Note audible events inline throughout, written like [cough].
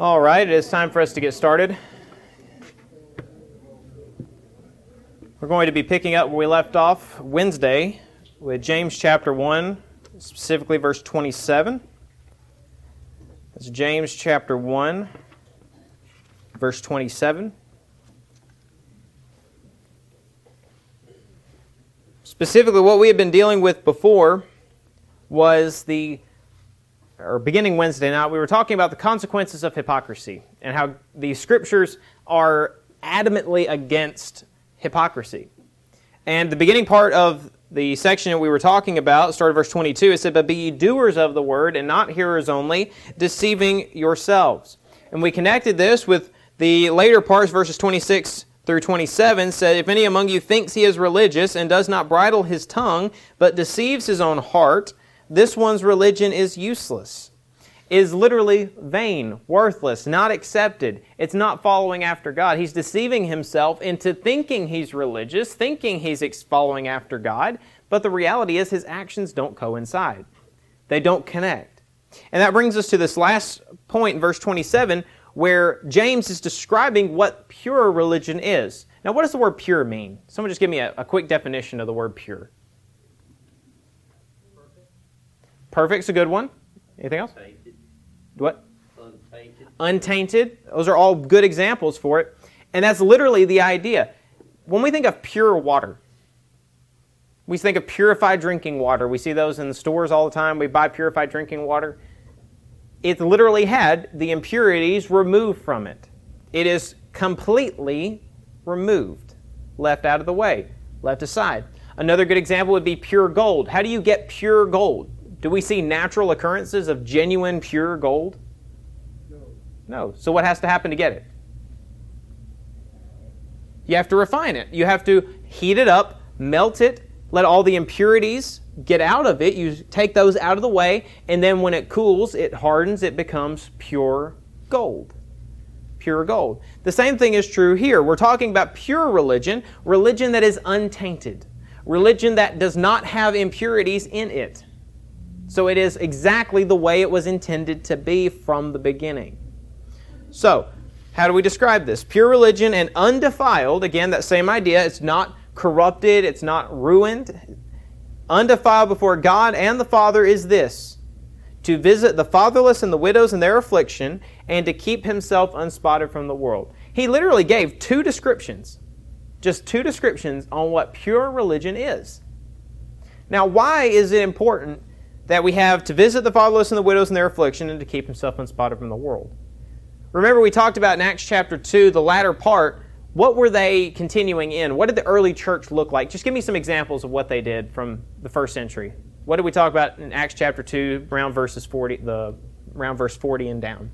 All right, it is time for us to get started. We're going to be picking up where we left off Wednesday with James chapter 1, specifically verse 27. That's James chapter 1, verse 27. Specifically, what we had been dealing with before was the or beginning Wednesday night, we were talking about the consequences of hypocrisy and how the scriptures are adamantly against hypocrisy. And the beginning part of the section that we were talking about, started verse 22, it said, But be ye doers of the word and not hearers only, deceiving yourselves. And we connected this with the later parts, verses 26 through 27, said, If any among you thinks he is religious and does not bridle his tongue, but deceives his own heart, this one's religion is useless, is literally vain, worthless, not accepted. It's not following after God. He's deceiving himself into thinking he's religious, thinking he's following after God, but the reality is his actions don't coincide. They don't connect. And that brings us to this last point in verse 27 where James is describing what pure religion is. Now, what does the word pure mean? Someone just give me a, a quick definition of the word pure. Perfect's a good one. Anything else? Tainted. What? Untainted. Untainted. Those are all good examples for it. And that's literally the idea. When we think of pure water, we think of purified drinking water. We see those in the stores all the time. We buy purified drinking water. It literally had the impurities removed from it. It is completely removed, left out of the way, left aside. Another good example would be pure gold. How do you get pure gold? Do we see natural occurrences of genuine, pure gold? No. No. So what has to happen to get it? You have to refine it. You have to heat it up, melt it, let all the impurities get out of it. You take those out of the way, and then when it cools, it hardens, it becomes pure gold. Pure gold. The same thing is true here. We're talking about pure religion, religion that is untainted, religion that does not have impurities in it. So it is exactly the way it was intended to be from the beginning. So, how do we describe this? Pure religion and undefiled, again, that same idea. It's not corrupted, it's not ruined. Undefiled before God and the Father is this to visit the fatherless and the widows in their affliction, and to keep himself unspotted from the world. He literally gave two descriptions, just two descriptions on what pure religion is. Now, why is it important that we have to visit the fatherless and the widows in their affliction and to keep himself unspotted from the world. Remember, we talked about in Acts chapter 2, the latter part. What were they continuing in? What did the early church look like? Just give me some examples of what they did from the first century. What did we talk about in Acts chapter 2, around verses 40, the around verse 40 and down?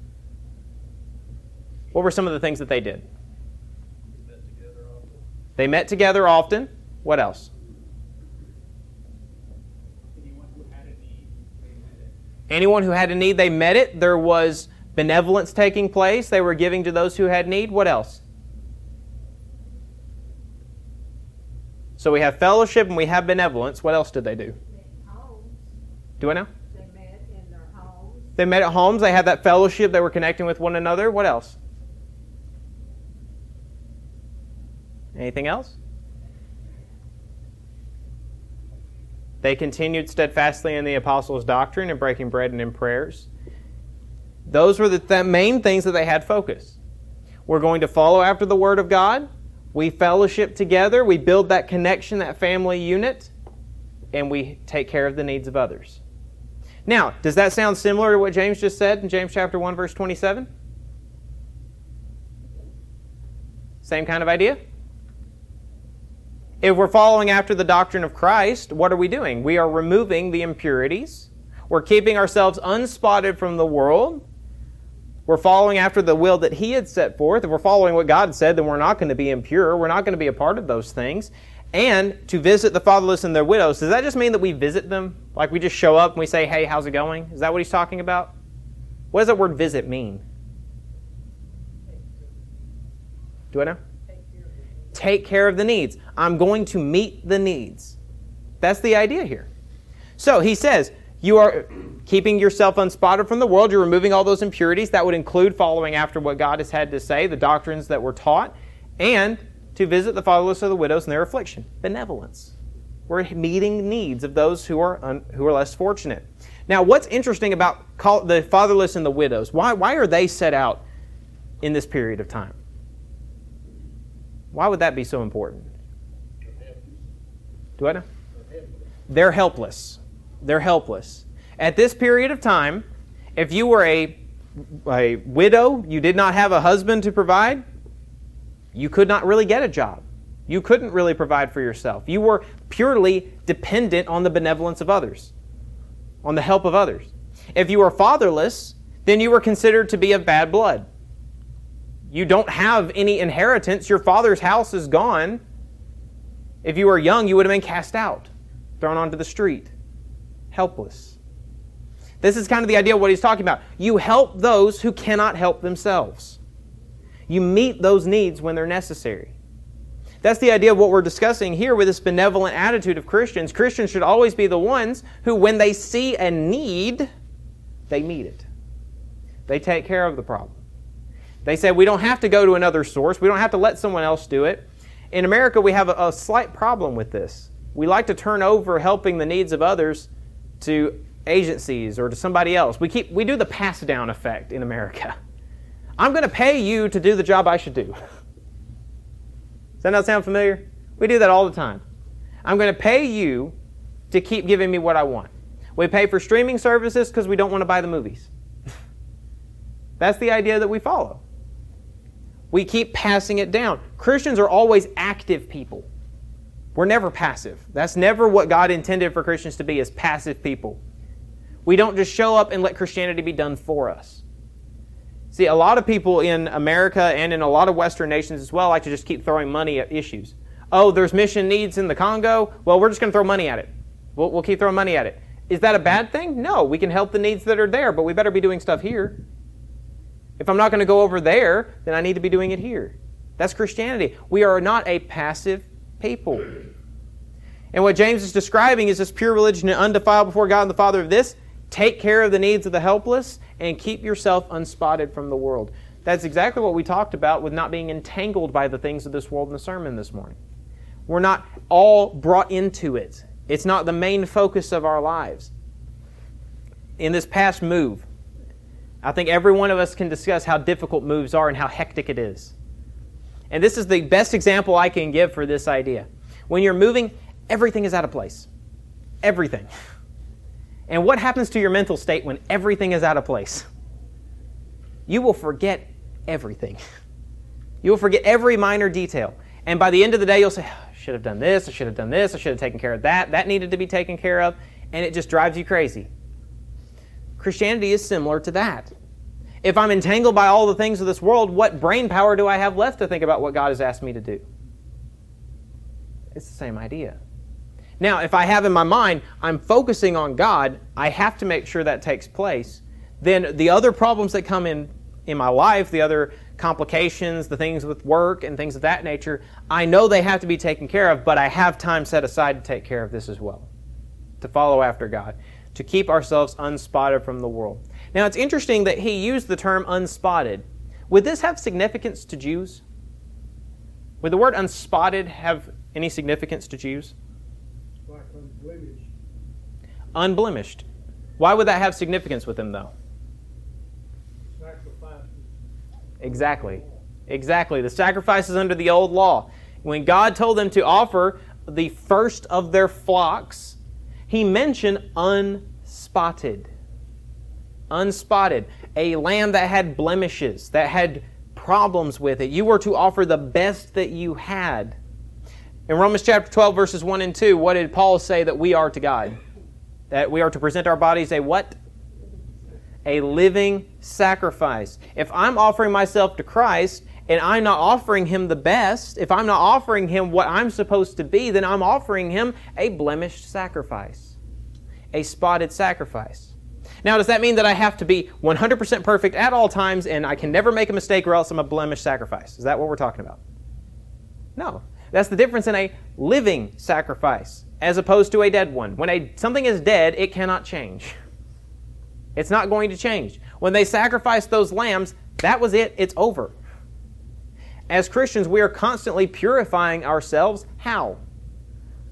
What were some of the things that they did? They met together often. What else? Anyone who had a need, they met it. There was benevolence taking place. They were giving to those who had need. What else? So we have fellowship and we have benevolence. What else did they do? Do I know? They met in their homes. They met at homes. They had that fellowship. They were connecting with one another. What else? Anything else? They continued steadfastly in the apostles' doctrine and breaking bread and in prayers. Those were the th- main things that they had focus. We're going to follow after the Word of God. We fellowship together. We build that connection, that family unit, and we take care of the needs of others. Now, does that sound similar to what James just said in James chapter 1 verse 27? Same kind of idea? If we're following after the doctrine of Christ, what are we doing? We are removing the impurities. We're keeping ourselves unspotted from the world. We're following after the will that He had set forth. If we're following what God said, then we're not going to be impure. We're not going to be a part of those things. And to visit the fatherless and their widows, does that just mean that we visit them? Like we just show up and we say, hey, how's it going? Is that what He's talking about? What does that word visit mean? Do I know? Take care of the needs. I'm going to meet the needs. That's the idea here. So he says, You are keeping yourself unspotted from the world. You're removing all those impurities. That would include following after what God has had to say, the doctrines that were taught, and to visit the fatherless or the widows in their affliction. Benevolence. We're meeting needs of those who are, un, who are less fortunate. Now, what's interesting about the fatherless and the widows? Why, why are they set out in this period of time? Why would that be so important? Do I know? They're helpless. They're helpless. At this period of time, if you were a, a widow, you did not have a husband to provide, you could not really get a job. You couldn't really provide for yourself. You were purely dependent on the benevolence of others, on the help of others. If you were fatherless, then you were considered to be of bad blood. You don't have any inheritance. Your father's house is gone. If you were young, you would have been cast out, thrown onto the street, helpless. This is kind of the idea of what he's talking about. You help those who cannot help themselves. You meet those needs when they're necessary. That's the idea of what we're discussing here with this benevolent attitude of Christians. Christians should always be the ones who, when they see a need, they meet it. They take care of the problem. They said, we don't have to go to another source, we don't have to let someone else do it. In America, we have a, a slight problem with this. We like to turn over helping the needs of others to agencies or to somebody else. We keep we do the pass down effect in America. [laughs] I'm going to pay you to do the job I should do. [laughs] Does that not sound familiar? We do that all the time. I'm going to pay you to keep giving me what I want. We pay for streaming services because we don't want to buy the movies. [laughs] That's the idea that we follow. We keep passing it down. Christians are always active people. We're never passive. That's never what God intended for Christians to be, as passive people. We don't just show up and let Christianity be done for us. See, a lot of people in America and in a lot of Western nations as well like to just keep throwing money at issues. Oh, there's mission needs in the Congo. Well, we're just going to throw money at it. We'll, we'll keep throwing money at it. Is that a bad thing? No, we can help the needs that are there, but we better be doing stuff here. If I'm not going to go over there, then I need to be doing it here. That's Christianity. We are not a passive people. And what James is describing is this pure religion and undefiled before God and the Father of this. Take care of the needs of the helpless and keep yourself unspotted from the world. That's exactly what we talked about with not being entangled by the things of this world in the sermon this morning. We're not all brought into it, it's not the main focus of our lives. In this past move, I think every one of us can discuss how difficult moves are and how hectic it is. And this is the best example I can give for this idea. When you're moving, everything is out of place. Everything. And what happens to your mental state when everything is out of place? You will forget everything. You will forget every minor detail. And by the end of the day, you'll say, I should have done this, I should have done this, I should have taken care of that, that needed to be taken care of, and it just drives you crazy. Christianity is similar to that. If I'm entangled by all the things of this world, what brain power do I have left to think about what God has asked me to do? It's the same idea. Now, if I have in my mind, I'm focusing on God, I have to make sure that takes place. Then the other problems that come in in my life, the other complications, the things with work and things of that nature, I know they have to be taken care of, but I have time set aside to take care of this as well, to follow after God, to keep ourselves unspotted from the world. Now, it's interesting that he used the term unspotted. Would this have significance to Jews? Would the word unspotted have any significance to Jews? like unblemished. Unblemished. Why would that have significance with them, though? Sacrifices. Exactly. Exactly. The sacrifices under the old law. When God told them to offer the first of their flocks, He mentioned unspotted. Unspotted. A lamb that had blemishes, that had problems with it. You were to offer the best that you had. In Romans chapter 12, verses 1 and 2, what did Paul say that we are to God? That we are to present our bodies a what? a living sacrifice. If I'm offering myself to Christ and I'm not offering Him the best, if I'm not offering Him what I'm supposed to be, then I'm offering Him a blemished sacrifice, a spotted sacrifice. Now, does that mean that I have to be 100% perfect at all times and I can never make a mistake or else I'm a blemished sacrifice? Is that what we're talking about? No. That's the difference in a living sacrifice. as opposed to a dead one. When a, something is dead, it cannot change. It's not going to change. When they sacrificed those lambs, that was it, it's over. As Christians, we are constantly purifying ourselves. How?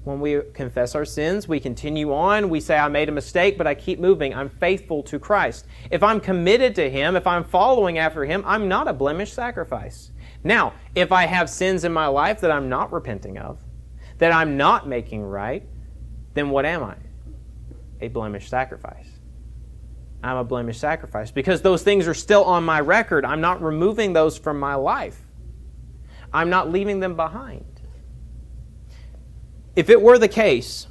When we confess our sins, we continue on. We say, I made a mistake, but I keep moving. I'm faithful to Christ. If I'm committed to Him, if I'm following after Him, I'm not a blemished sacrifice. Now, if I have sins in my life that I'm not repenting of, that I'm not making right, then what am I? A blemished sacrifice. I'm a blemished sacrifice because those things are still on my record. I'm not removing those from my life, I'm not leaving them behind. If it were the case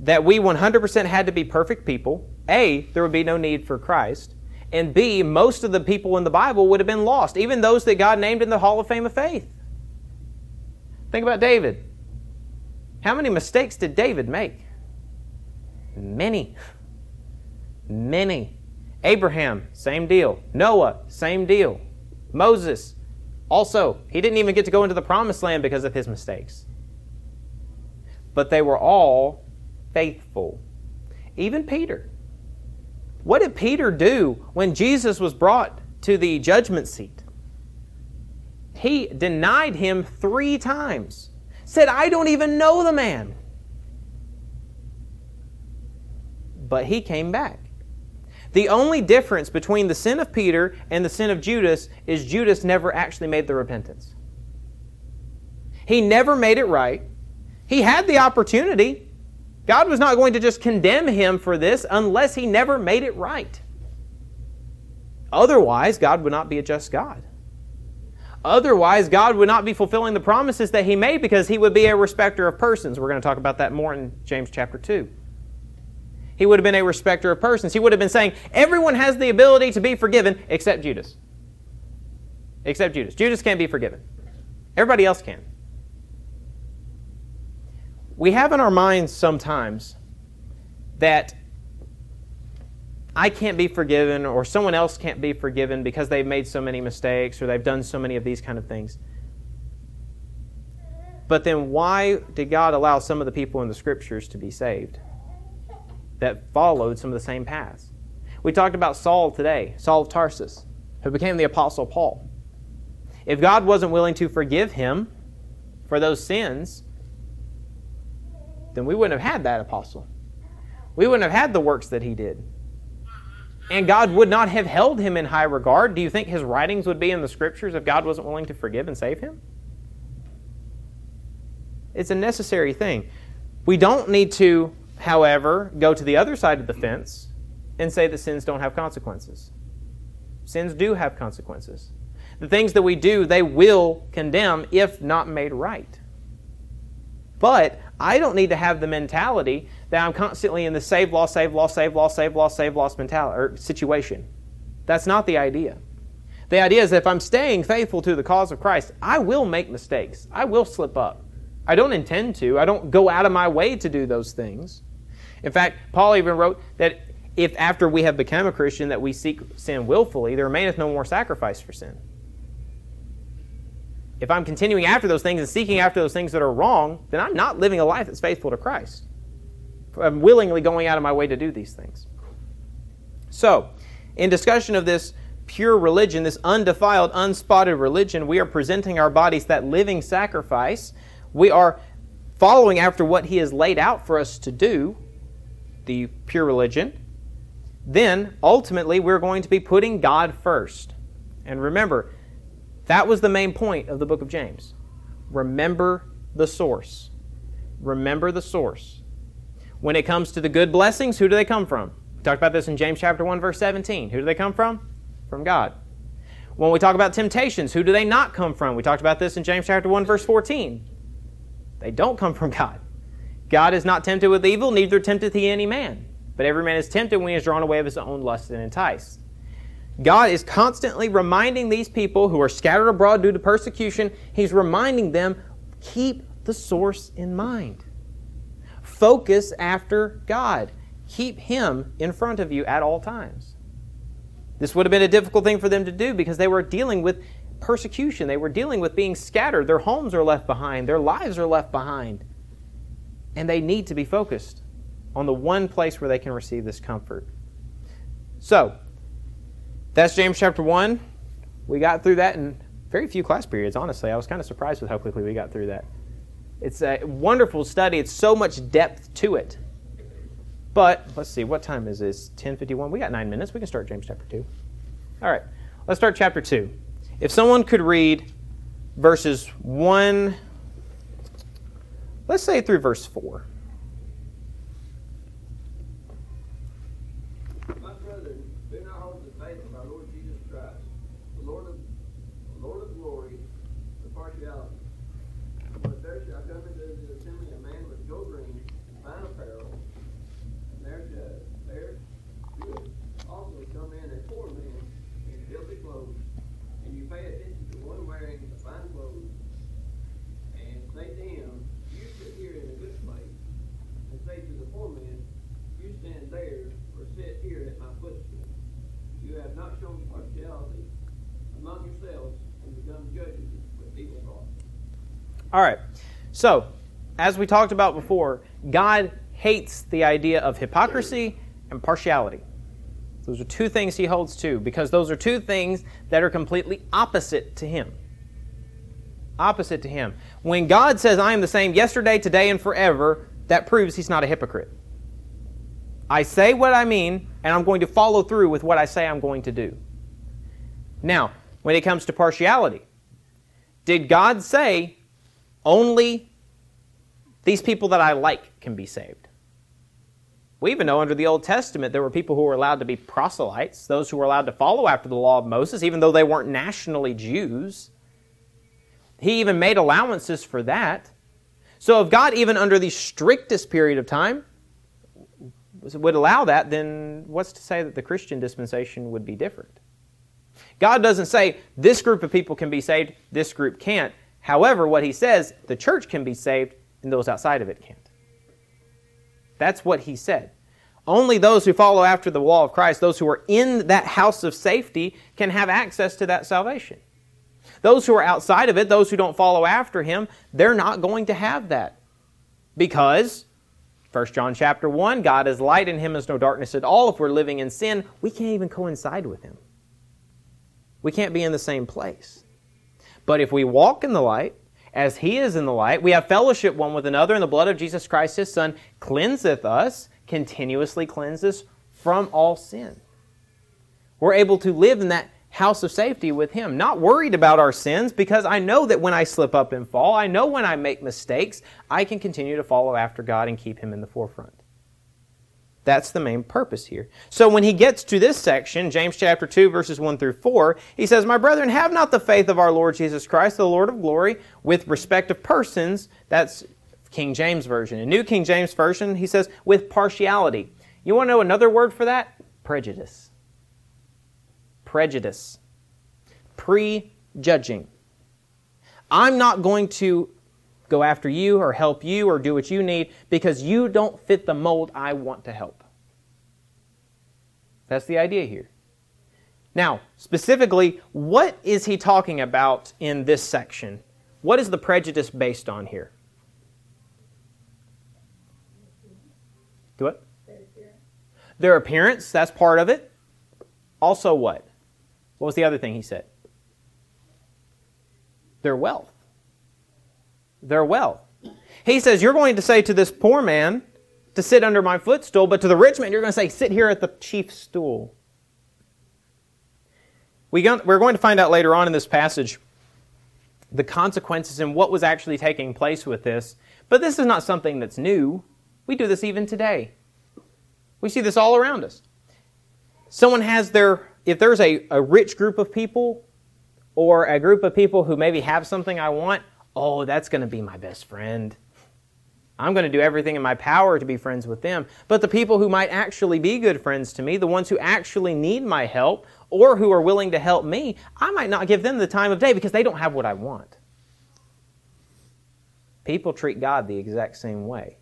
that we 100% had to be perfect people, A, there would be no need for Christ, and B, most of the people in the Bible would have been lost, even those that God named in the Hall of Fame of Faith. Think about David. How many mistakes did David make? Many. Many. Abraham, same deal. Noah, same deal. Moses, also, he didn't even get to go into the promised land because of his mistakes but they were all faithful. Even Peter. What did Peter do when Jesus was brought to the judgment seat? He denied him three times, said, I don't even know the man. But he came back. The only difference between the sin of Peter and the sin of Judas is Judas never actually made the repentance. He never made it right. He had the opportunity. God was not going to just condemn him for this unless he never made it right. Otherwise, God would not be a just God. Otherwise, God would not be fulfilling the promises that he made because he would be a respecter of persons. We're going to talk about that more in James chapter 2. He would have been a respecter of persons. He would have been saying, everyone has the ability to be forgiven except Judas. Except Judas. Judas can't be forgiven. Everybody else can we have in our minds sometimes that I can't be forgiven or someone else can't be forgiven because they've made so many mistakes or they've done so many of these kind of things. But then why did God allow some of the people in the scriptures to be saved that followed some of the same paths? We talked about Saul today, Saul of Tarsus, who became the Apostle Paul. If God wasn't willing to forgive him for those sins, then we wouldn't have had that apostle. We wouldn't have had the works that he did. And God would not have held him in high regard. Do you think his writings would be in the scriptures if God wasn't willing to forgive and save him? It's a necessary thing. We don't need to, however, go to the other side of the fence and say that sins don't have consequences. Sins do have consequences. The things that we do, they will condemn if not made right. But I don't need to have the mentality that I'm constantly in the save, loss, save, loss, save, loss, save, loss, save, loss mentality or er, situation. That's not the idea. The idea is that if I'm staying faithful to the cause of Christ, I will make mistakes. I will slip up. I don't intend to. I don't go out of my way to do those things. In fact, Paul even wrote that if after we have become a Christian that we seek sin willfully, there remaineth no more sacrifice for sin if I'm continuing after those things and seeking after those things that are wrong, then I'm not living a life that's faithful to Christ. I'm willingly going out of my way to do these things. So, in discussion of this pure religion, this undefiled, unspotted religion, we are presenting our bodies that living sacrifice. We are following after what He has laid out for us to do, the pure religion. Then, ultimately, we're going to be putting God first. And remember, that was the main point of the book of James. Remember the source. Remember the source. When it comes to the good blessings, who do they come from? We talked about this in James chapter 1 verse 17. Who do they come from? From God. When we talk about temptations, who do they not come from? We talked about this in James chapter 1 verse 14. They don't come from God. God is not tempted with evil, neither tempteth he any man. But every man is tempted when he is drawn away of his own lust and enticed. God is constantly reminding these people who are scattered abroad due to persecution, He's reminding them keep the source in mind. Focus after God. Keep Him in front of you at all times. This would have been a difficult thing for them to do because they were dealing with persecution. They were dealing with being scattered. Their homes are left behind, their lives are left behind. And they need to be focused on the one place where they can receive this comfort. So, that's James chapter 1. We got through that in very few class periods, honestly. I was kind of surprised with how quickly we got through that. It's a wonderful study. It's so much depth to it. But let's see, what time is this? 10:51. We got 9 minutes. We can start James chapter 2. All right. Let's start chapter 2. If someone could read verses 1 let's say through verse 4. My brethren, do not hold the faith of our Lord Jesus Christ, the Lord of, the Lord of glory, with partiality. For if there shall come into the assembly a man with gold rings and fine apparel, and there shall there should also come in a poor man in filthy clothes, and you pay attention to one wearing the fine clothes, and say to him, You sit here in a good place, and say to the poor man, You stand there, or sit here at my footstool. You have not shown partiality among yourselves, and become judges with evil thoughts. All right. So, as we talked about before, God hates the idea of hypocrisy and partiality. Those are two things he holds to because those are two things that are completely opposite to him. Opposite to him. When God says, I am the same yesterday, today, and forever, that proves he's not a hypocrite. I say what I mean, and I'm going to follow through with what I say I'm going to do. Now, when it comes to partiality, did God say only these people that I like can be saved? We even know under the Old Testament there were people who were allowed to be proselytes, those who were allowed to follow after the law of Moses, even though they weren't nationally Jews. He even made allowances for that. So if God, even under the strictest period of time, would allow that, then what's to say that the Christian dispensation would be different? God doesn't say this group of people can be saved, this group can't. However, what he says, the church can be saved, and those outside of it can't. That's what he said. Only those who follow after the law of Christ, those who are in that house of safety, can have access to that salvation. Those who are outside of it, those who don't follow after him, they're not going to have that. Because 1 John chapter 1, God is light in him is no darkness at all. If we're living in sin, we can't even coincide with him. We can't be in the same place. But if we walk in the light, as he is in the light, we have fellowship one with another, and the blood of Jesus Christ, his Son, cleanseth us, continuously cleanses from all sin. We're able to live in that house of safety with him, not worried about our sins, because I know that when I slip up and fall, I know when I make mistakes, I can continue to follow after God and keep him in the forefront. That's the main purpose here. So when he gets to this section, James chapter 2, verses 1 through 4, he says, My brethren, have not the faith of our Lord Jesus Christ, the Lord of glory, with respect of persons. That's King James Version. In New King James Version, he says, with partiality. You want to know another word for that? Prejudice. Prejudice. Prejudging. I'm not going to go after you or help you or do what you need because you don't fit the mold I want to help. That's the idea here. Now, specifically, what is he talking about in this section? What is the prejudice based on here? Do it? Their appearance, that's part of it. Also, what? What was the other thing he said? Their wealth their wealth. He says, You're going to say to this poor man to sit under my footstool, but to the rich man, you're going to say, Sit here at the chief stool. We we're going to find out later on in this passage the consequences and what was actually taking place with this. But this is not something that's new. We do this even today. We see this all around us. Someone has their, if there's a, a rich group of people or a group of people who maybe have something I want, oh, that's going to be my best friend. I'm going to do everything in my power to be friends with them. But the people who might actually be good friends to me, the ones who actually need my help or who are willing to help me, I might not give them the time of day because they don't have what I want. People treat God the exact same way.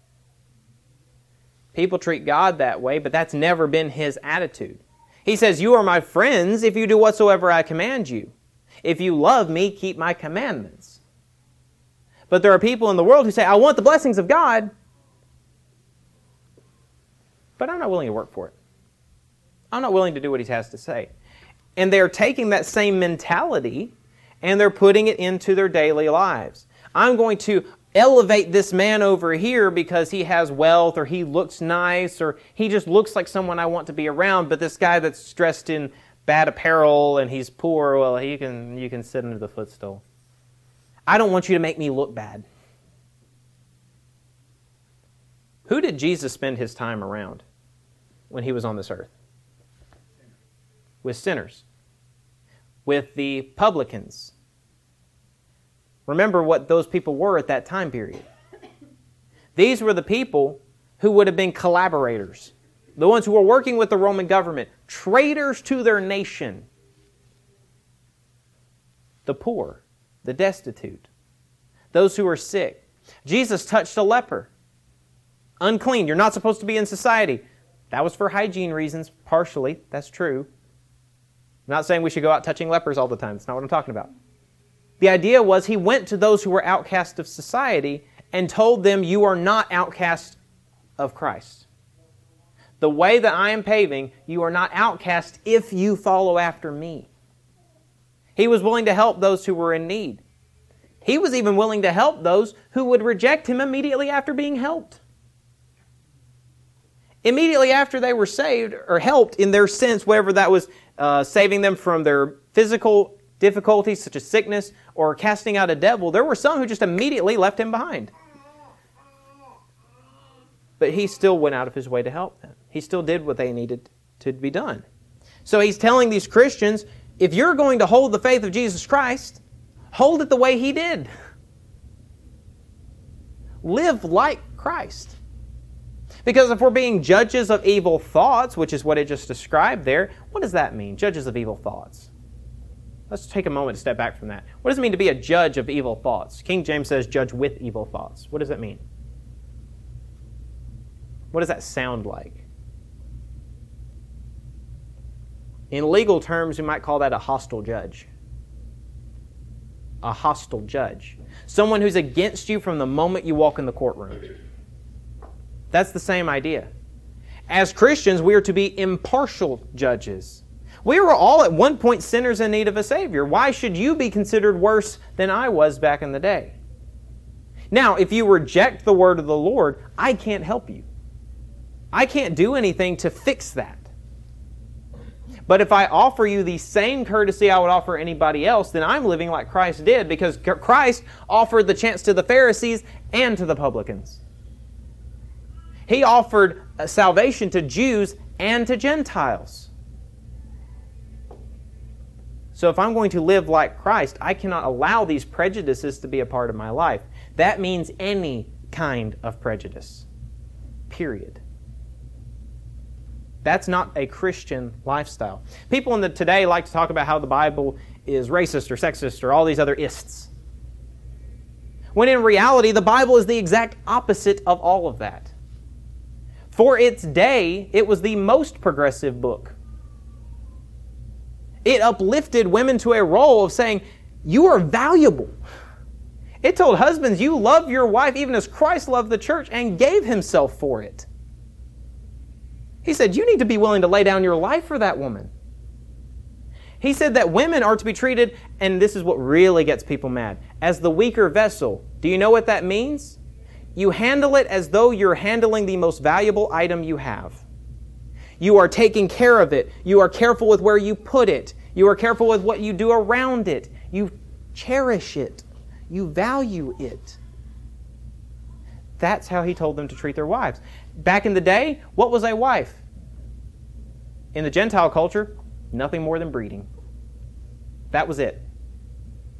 People treat God that way, but that's never been his attitude. He says, You are my friends if you do whatsoever I command you. If you love me, keep my commandments. But there are people in the world who say, I want the blessings of God, but I'm not willing to work for it. I'm not willing to do what he has to say. And they're taking that same mentality and they're putting it into their daily lives. I'm going to elevate this man over here because he has wealth or he looks nice or he just looks like someone I want to be around, but this guy that's dressed in bad apparel and he's poor, well, you can, you can sit under the footstool. I don't want you to make me look bad. Who did Jesus spend his time around when he was on this earth? With sinners, with the publicans. Remember what those people were at that time period. These were the people who would have been collaborators, the ones who were working with the Roman government, traitors to their nation, the poor, the destitute, those who were sick. Jesus touched a leper unclean. You're not supposed to be in society. That was for hygiene reasons, partially. That's true. I'm not saying we should go out touching lepers all the time. That's not what I'm talking about. The idea was he went to those who were outcast of society and told them, You are not outcast of Christ. The way that I am paving, you are not outcast if you follow after me. He was willing to help those who were in need. He was even willing to help those who would reject him immediately after being helped. Immediately after they were saved or helped in their sense, whatever that was, uh, saving them from their physical difficulties such as sickness or casting out a devil, there were some who just immediately left him behind. But he still went out of his way to help them. He still did what they needed to be done. So he's telling these Christians if you're going to hold the faith of Jesus Christ, hold it the way he did. Live like Christ. Because if we're being judges of evil thoughts, which is what it just described there, what does that mean? Judges of evil thoughts. Let's take a moment to step back from that. What does it mean to be a judge of evil thoughts? King James says judge with evil thoughts. What does that mean? What does that sound like? In legal terms, we might call that a hostile judge. A hostile judge. Someone who's against you from the moment you walk in the courtroom. That's the same idea. As Christians, we are to be impartial judges. We were all at one point sinners in need of a Savior. Why should you be considered worse than I was back in the day? Now, if you reject the word of the Lord, I can't help you. I can't do anything to fix that. But if I offer you the same courtesy I would offer anybody else, then I'm living like Christ did because Christ offered the chance to the Pharisees and to the publicans. He offered uh, salvation to Jews and to Gentiles. So if I'm going to live like Christ, I cannot allow these prejudices to be a part of my life. That means any kind of prejudice. Period. That's not a Christian lifestyle. People in the today like to talk about how the Bible is racist or sexist or all these other ists. When in reality, the Bible is the exact opposite of all of that. For its day, it was the most progressive book. It uplifted women to a role of saying, You are valuable. It told husbands, You love your wife even as Christ loved the church and gave himself for it. He said, You need to be willing to lay down your life for that woman. He said that women are to be treated, and this is what really gets people mad, as the weaker vessel. Do you know what that means? You handle it as though you're handling the most valuable item you have. You are taking care of it. You are careful with where you put it. You are careful with what you do around it. You cherish it. You value it. That's how he told them to treat their wives. Back in the day, what was a wife? In the Gentile culture, nothing more than breeding. That was it.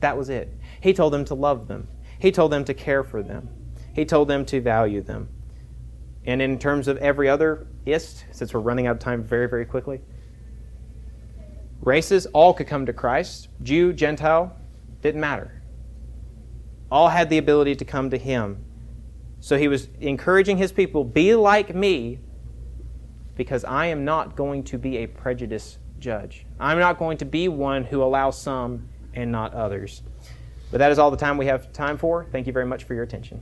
That was it. He told them to love them, he told them to care for them. He told them to value them. And in terms of every other ist, since we're running out of time very, very quickly, races, all could come to Christ. Jew, Gentile, didn't matter. All had the ability to come to Him. So he was encouraging his people be like me because I am not going to be a prejudiced judge. I'm not going to be one who allows some and not others. But that is all the time we have time for. Thank you very much for your attention.